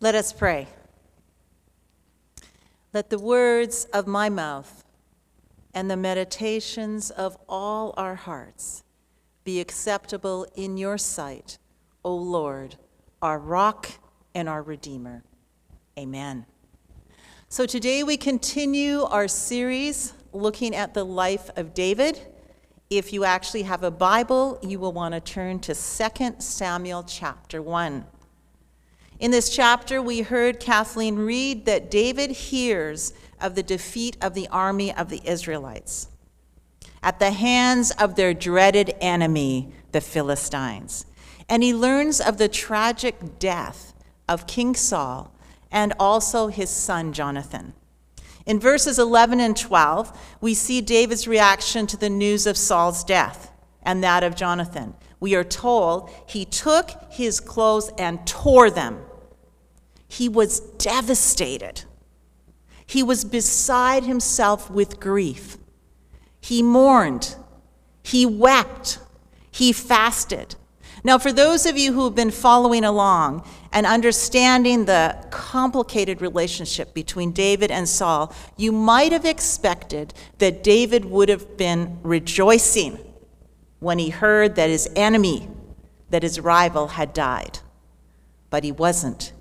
Let us pray. Let the words of my mouth and the meditations of all our hearts be acceptable in your sight, O Lord, our rock and our Redeemer. Amen. So today we continue our series looking at the life of David. If you actually have a Bible, you will want to turn to 2 Samuel chapter 1. In this chapter, we heard Kathleen read that David hears of the defeat of the army of the Israelites at the hands of their dreaded enemy, the Philistines. And he learns of the tragic death of King Saul and also his son Jonathan. In verses 11 and 12, we see David's reaction to the news of Saul's death and that of Jonathan. We are told he took his clothes and tore them he was devastated. He was beside himself with grief. He mourned. He wept. He fasted. Now, for those of you who have been following along and understanding the complicated relationship between David and Saul, you might have expected that David would have been rejoicing when he heard that his enemy, that his rival, had died. But he wasn't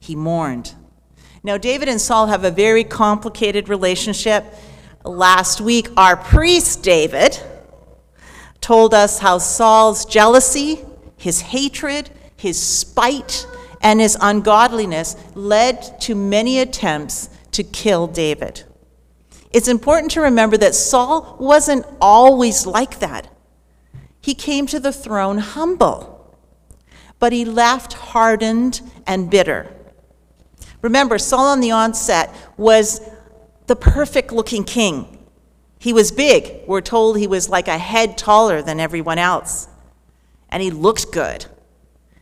he mourned. Now, David and Saul have a very complicated relationship. Last week, our priest, David, told us how Saul's jealousy, his hatred, his spite, and his ungodliness led to many attempts to kill David. It's important to remember that Saul wasn't always like that. He came to the throne humble, but he left hardened and bitter. Remember, Saul on the onset was the perfect looking king. He was big. We're told he was like a head taller than everyone else. And he looked good.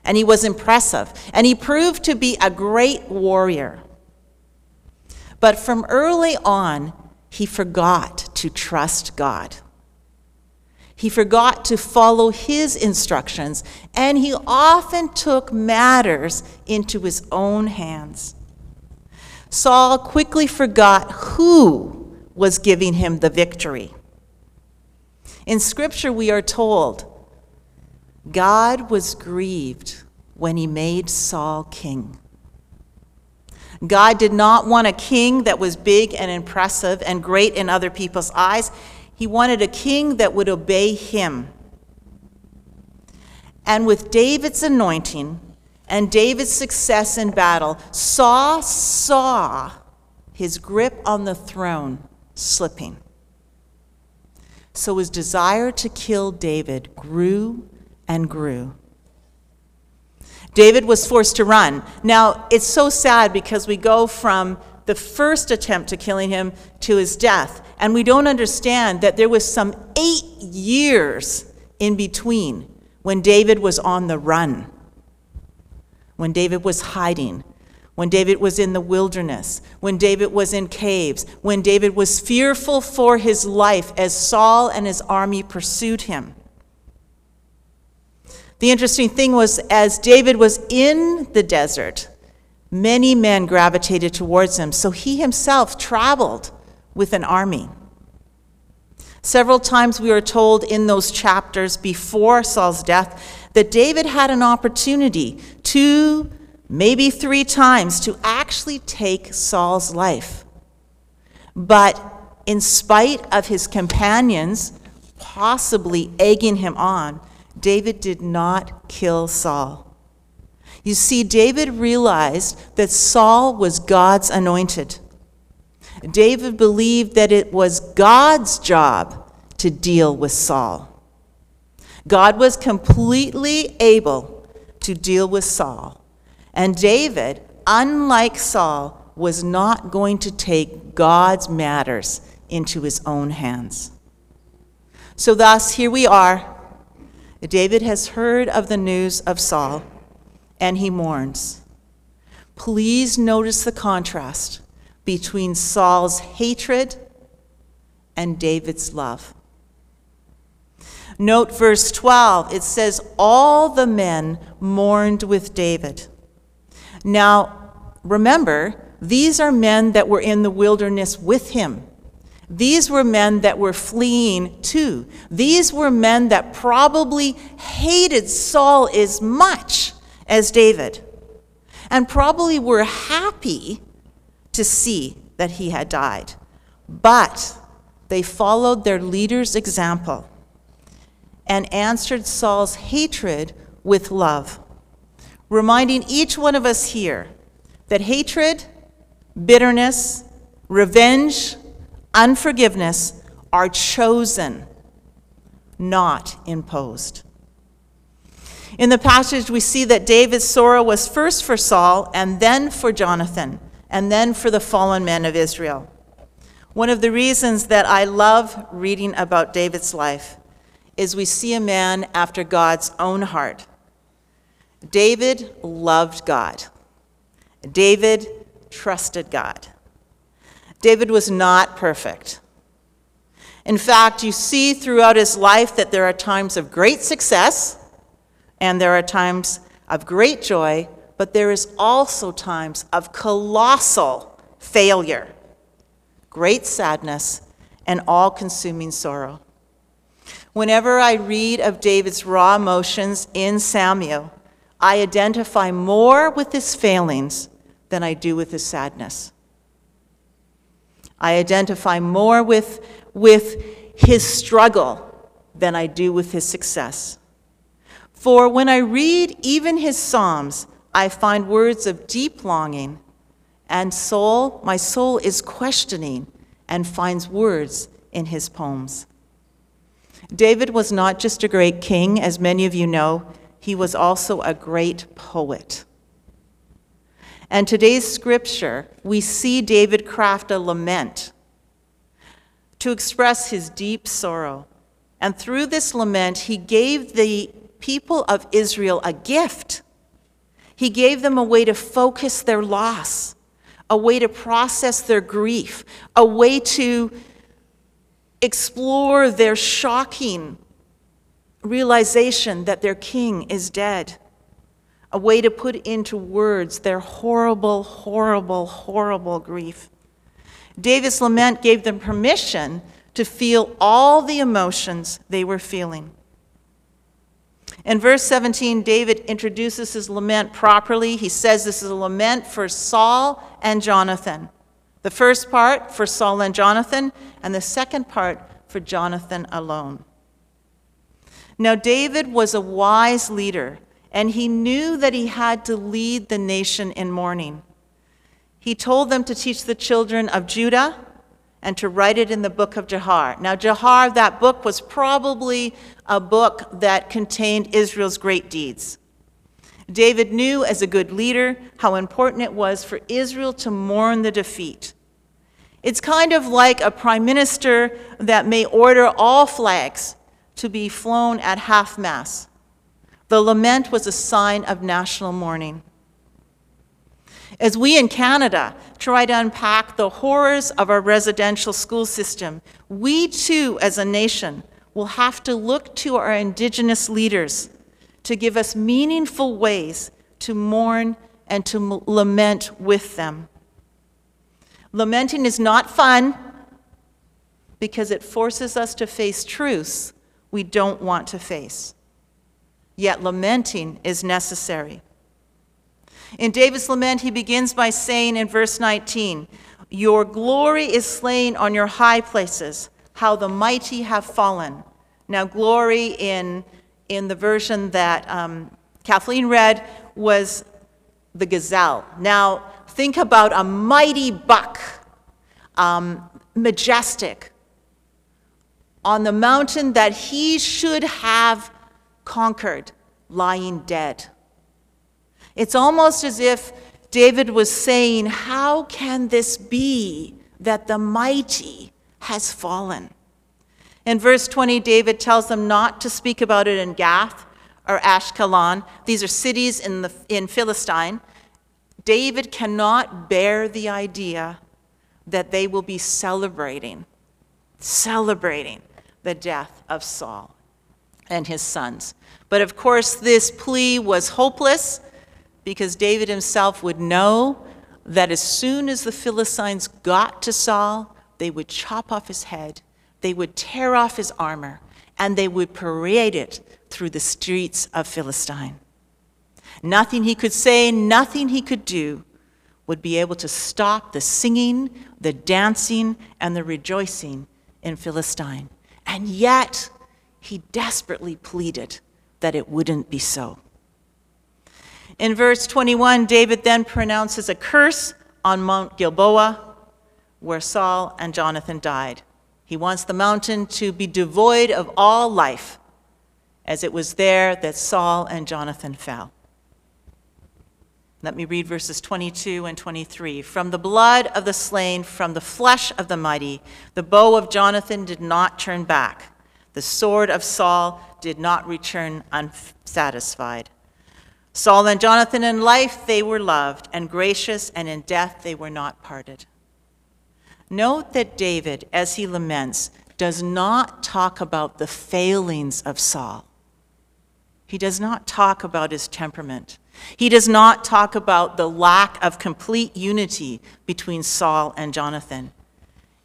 And he was impressive. And he proved to be a great warrior. But from early on, he forgot to trust God. He forgot to follow his instructions, and he often took matters into his own hands. Saul quickly forgot who was giving him the victory. In Scripture, we are told God was grieved when he made Saul king. God did not want a king that was big and impressive and great in other people's eyes. He wanted a king that would obey him. And with David's anointing, and David's success in battle, Saul saw his grip on the throne slipping. So his desire to kill David grew and grew. David was forced to run. Now, it's so sad because we go from the first attempt to killing him to his death, and we don't understand that there was some eight years in between when David was on the run when David was hiding, when David was in the wilderness, when David was in caves, when David was fearful for his life as Saul and his army pursued him. The interesting thing was, as David was in the desert, many men gravitated towards him, so he himself traveled with an army. Several times we are told in those chapters before Saul's death that David had an opportunity two, maybe three times to actually take Saul's life. But in spite of his companions possibly egging him on, David did not kill Saul. You see, David realized that Saul was God's anointed. David believed that it was God's job to deal with Saul. God was completely able to deal with Saul. And David, unlike Saul, was not going to take God's matters into his own hands. So, thus, here we are. David has heard of the news of Saul, and he mourns. Please notice the contrast between Saul's hatred and David's love. Note verse 12. It says, All the men mourned with David. Now, remember, these are men that were in the wilderness with him. These were men that were fleeing too. These were men that probably hated Saul as much as David, and probably were happy to see that he had died. But they followed their leader's example and answered Saul's hatred with love, reminding each one of us here that hatred, bitterness, revenge, unforgiveness are chosen, not imposed. In the passage, we see that David's sorrow was first for Saul, and then for Jonathan, and then for the fallen men of Israel. One of the reasons that I love reading about David's life is we see a man after God's own heart. David loved God. David trusted God. David was not perfect. In fact, you see throughout his life that there are times of great success and there are times of great joy, but there is also times of colossal failure, great sadness, and all consuming sorrow. Whenever I read of David's raw emotions in Samuel, I identify more with his failings than I do with his sadness. I identify more with, with his struggle than I do with his success. For when I read even his Psalms, I find words of deep longing, and soul, my soul is questioning and finds words in his poems. David was not just a great king, as many of you know, he was also a great poet. And today's scripture, we see David craft a lament to express his deep sorrow. And through this lament, he gave the people of Israel a gift. He gave them a way to focus their loss, a way to process their grief, a way to explore their shocking realization that their king is dead a way to put into words their horrible, horrible, horrible grief. David's lament gave them permission to feel all the emotions they were feeling. In verse 17, David introduces his lament properly. He says this is a lament for Saul and Jonathan. The first part for Saul and Jonathan, and the second part for Jonathan alone. Now, David was a wise leader and he knew that he had to lead the nation in mourning. He told them to teach the children of Judah and to write it in the book of Jashar. Now, Jashar, that book, was probably a book that contained Israel's great deeds. David knew as a good leader how important it was for Israel to mourn the defeat. It's kind of like a prime minister that may order all flags to be flown at half mast. The lament was a sign of national mourning. As we in Canada try to unpack the horrors of our residential school system, we too, as a nation, will have to look to our Indigenous leaders to give us meaningful ways to mourn and to lament with them. Lamenting is not fun because it forces us to face truths we don't want to face yet lamenting is necessary. In David's lament, he begins by saying in verse 19, Your glory is slain on your high places, how the mighty have fallen. Now, glory in, in the version that um, Kathleen read was the gazelle. Now, think about a mighty buck, um, majestic, on the mountain that he should have conquered, lying dead. It's almost as if David was saying, How can this be that the mighty has fallen? In verse 20, David tells them not to speak about it in Gath or Ashkelon. These are cities in, the, in Philistine. David cannot bear the idea that they will be celebrating, celebrating the death of Saul and his sons. But of course, this plea was hopeless because David himself would know that as soon as the Philistines got to Saul, they would chop off his head, they would tear off his armor, and they would parade it through the streets of Philistine. Nothing he could say, nothing he could do would be able to stop the singing, the dancing, and the rejoicing in Philistine. And yet, he desperately pleaded that it wouldn't be so. In verse 21, David then pronounces a curse on Mount Gilboa, where Saul and Jonathan died. He wants the mountain to be devoid of all life, as it was there that Saul and Jonathan fell. Let me read verses 22 and 23. From the blood of the slain, from the flesh of the mighty, the bow of Jonathan did not turn back. The sword of Saul did not return unsatisfied. Saul and Jonathan in life they were loved, and gracious, and in death they were not parted. Note that David, as he laments, does not talk about the failings of Saul. He does not talk about his temperament. He does not talk about the lack of complete unity between Saul and Jonathan.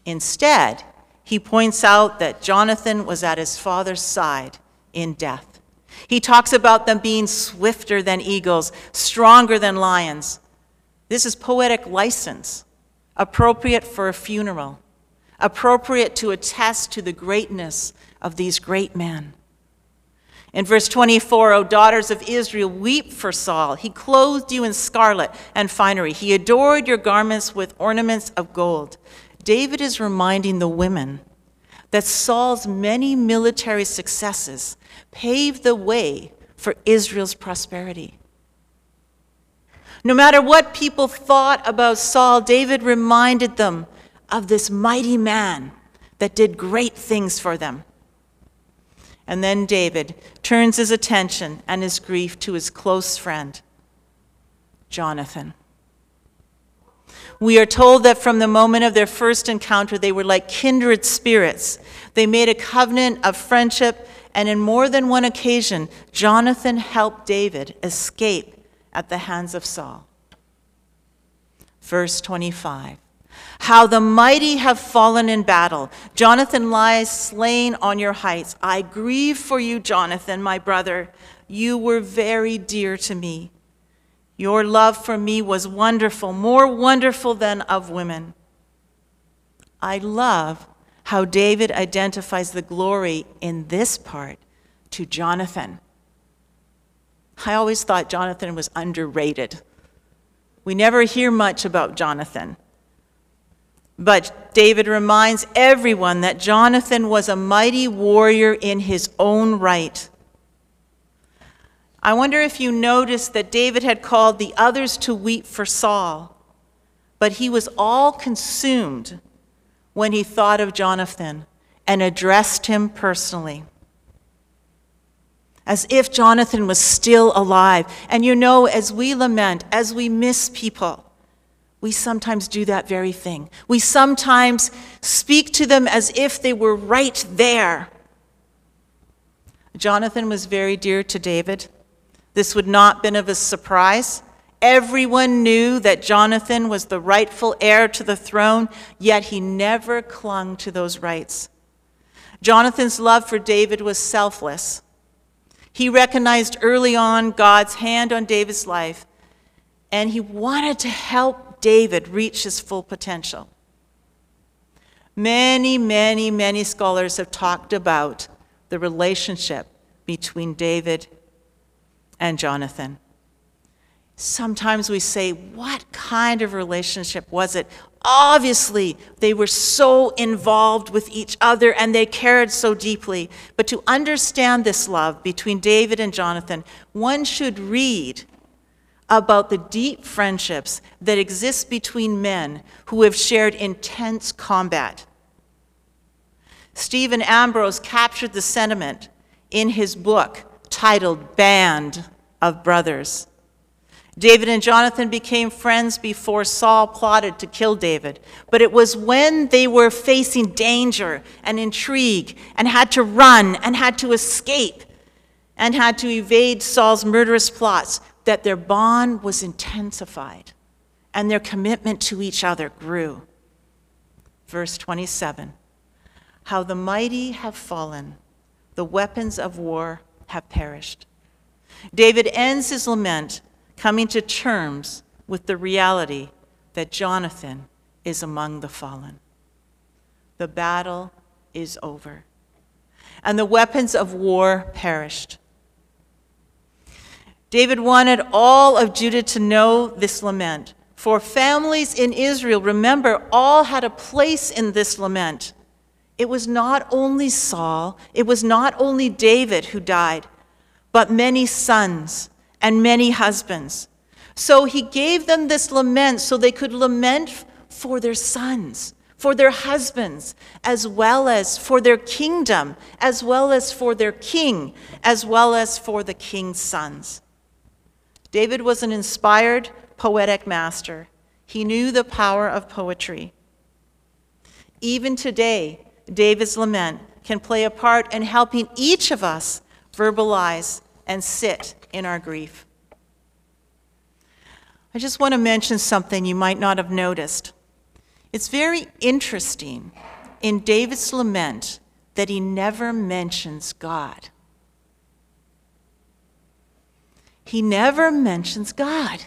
Instead, he points out that Jonathan was at his father's side in death. He talks about them being swifter than eagles, stronger than lions. This is poetic license, appropriate for a funeral, appropriate to attest to the greatness of these great men. In verse 24, O daughters of Israel, weep for Saul. He clothed you in scarlet and finery. He adored your garments with ornaments of gold. David is reminding the women that Saul's many military successes paved the way for Israel's prosperity. No matter what people thought about Saul, David reminded them of this mighty man that did great things for them. And then David turns his attention and his grief to his close friend, Jonathan. We are told that from the moment of their first encounter, they were like kindred spirits. They made a covenant of friendship, and in more than one occasion, Jonathan helped David escape at the hands of Saul. Verse 25 how the mighty have fallen in battle. Jonathan lies slain on your heights. I grieve for you, Jonathan, my brother. You were very dear to me. Your love for me was wonderful, more wonderful than of women. I love how David identifies the glory in this part to Jonathan. I always thought Jonathan was underrated. We never hear much about Jonathan. But David reminds everyone that Jonathan was a mighty warrior in his own right. I wonder if you noticed that David had called the others to weep for Saul, but he was all consumed when he thought of Jonathan and addressed him personally. As if Jonathan was still alive. And you know, as we lament, as we miss people, we sometimes do that very thing. We sometimes speak to them as if they were right there. Jonathan was very dear to David. This would not have been of a surprise. Everyone knew that Jonathan was the rightful heir to the throne, yet he never clung to those rights. Jonathan's love for David was selfless. He recognized early on God's hand on David's life, and he wanted to help David reach his full potential. Many, many, many scholars have talked about the relationship between David and Jonathan. Sometimes we say, What kind of relationship was it? Obviously, they were so involved with each other and they cared so deeply. But to understand this love between David and Jonathan, one should read about the deep friendships that exist between men who have shared intense combat. Stephen Ambrose captured the sentiment in his book titled Band of Brothers. David and Jonathan became friends before Saul plotted to kill David, but it was when they were facing danger and intrigue and had to run and had to escape and had to evade Saul's murderous plots that their bond was intensified and their commitment to each other grew. Verse 27 How the mighty have fallen, the weapons of war have perished. David ends his lament coming to terms with the reality that Jonathan is among the fallen. The battle is over, and the weapons of war perished. David wanted all of Judah to know this lament. For families in Israel, remember, all had a place in this lament. It was not only Saul, it was not only David who died, but many sons and many husbands. So he gave them this lament so they could lament for their sons, for their husbands, as well as for their kingdom, as well as for their king, as well as for the king's sons. David was an inspired, poetic master. He knew the power of poetry. Even today, David's lament can play a part in helping each of us verbalize and sit in our grief. I just want to mention something you might not have noticed. It's very interesting in David's lament that he never mentions God. He never mentions God.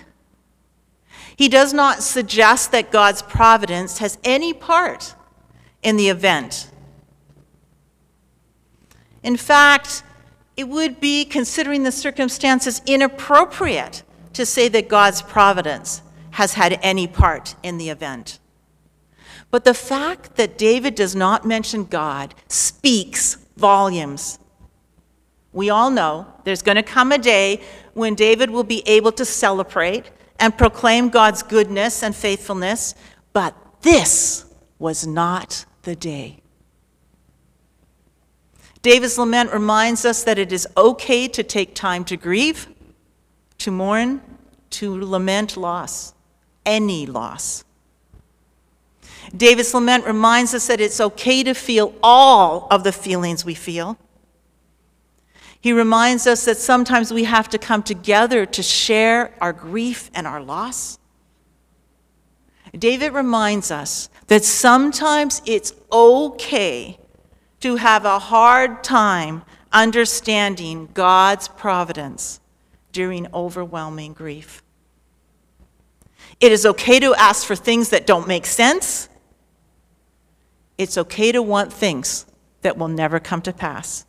He does not suggest that God's providence has any part in the event. In fact, it would be, considering the circumstances, inappropriate to say that God's providence has had any part in the event. But the fact that David does not mention God speaks volumes. We all know there's going to come a day when David will be able to celebrate and proclaim God's goodness and faithfulness, but this was not the day. David's lament reminds us that it is okay to take time to grieve, to mourn, to lament loss, any loss. David's lament reminds us that it's okay to feel all of the feelings we feel. He reminds us that sometimes we have to come together to share our grief and our loss. David reminds us that sometimes it's okay to have a hard time understanding God's providence during overwhelming grief. It is okay to ask for things that don't make sense. It's okay to want things that will never come to pass.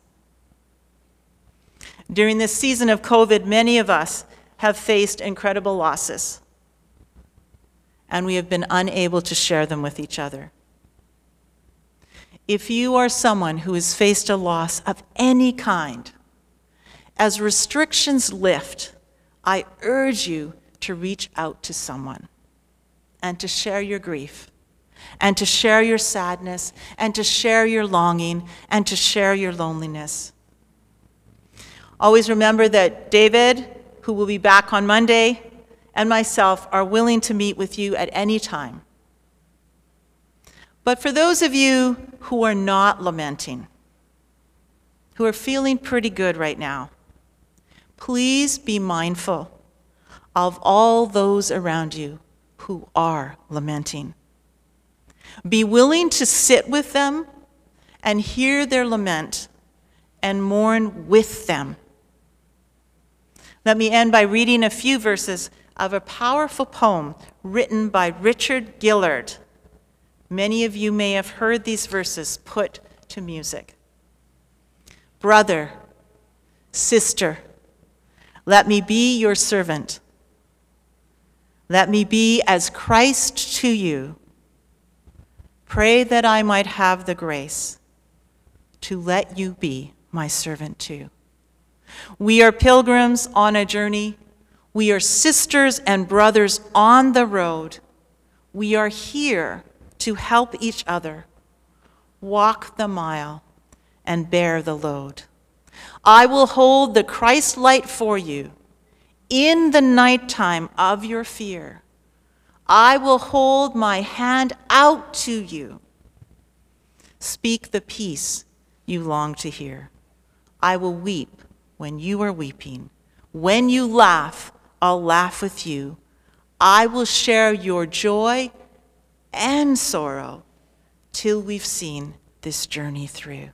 During this season of COVID, many of us have faced incredible losses, and we have been unable to share them with each other. If you are someone who has faced a loss of any kind, as restrictions lift, I urge you to reach out to someone and to share your grief, and to share your sadness, and to share your longing, and to share your loneliness. Always remember that David, who will be back on Monday, and myself are willing to meet with you at any time. But for those of you who are not lamenting, who are feeling pretty good right now, please be mindful of all those around you who are lamenting. Be willing to sit with them and hear their lament and mourn with them. Let me end by reading a few verses of a powerful poem written by Richard Gillard Many of you may have heard these verses put to music. Brother, sister, let me be your servant. Let me be as Christ to you. Pray that I might have the grace to let you be my servant too. We are pilgrims on a journey. We are sisters and brothers on the road. We are here to help each other walk the mile and bear the load. I will hold the Christ light for you in the nighttime of your fear. I will hold my hand out to you. Speak the peace you long to hear. I will weep when you are weeping. When you laugh, I'll laugh with you. I will share your joy and sorrow till we've seen this journey through.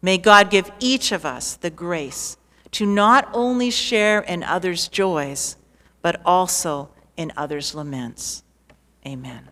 May God give each of us the grace to not only share in others' joys, but also in others' laments. Amen.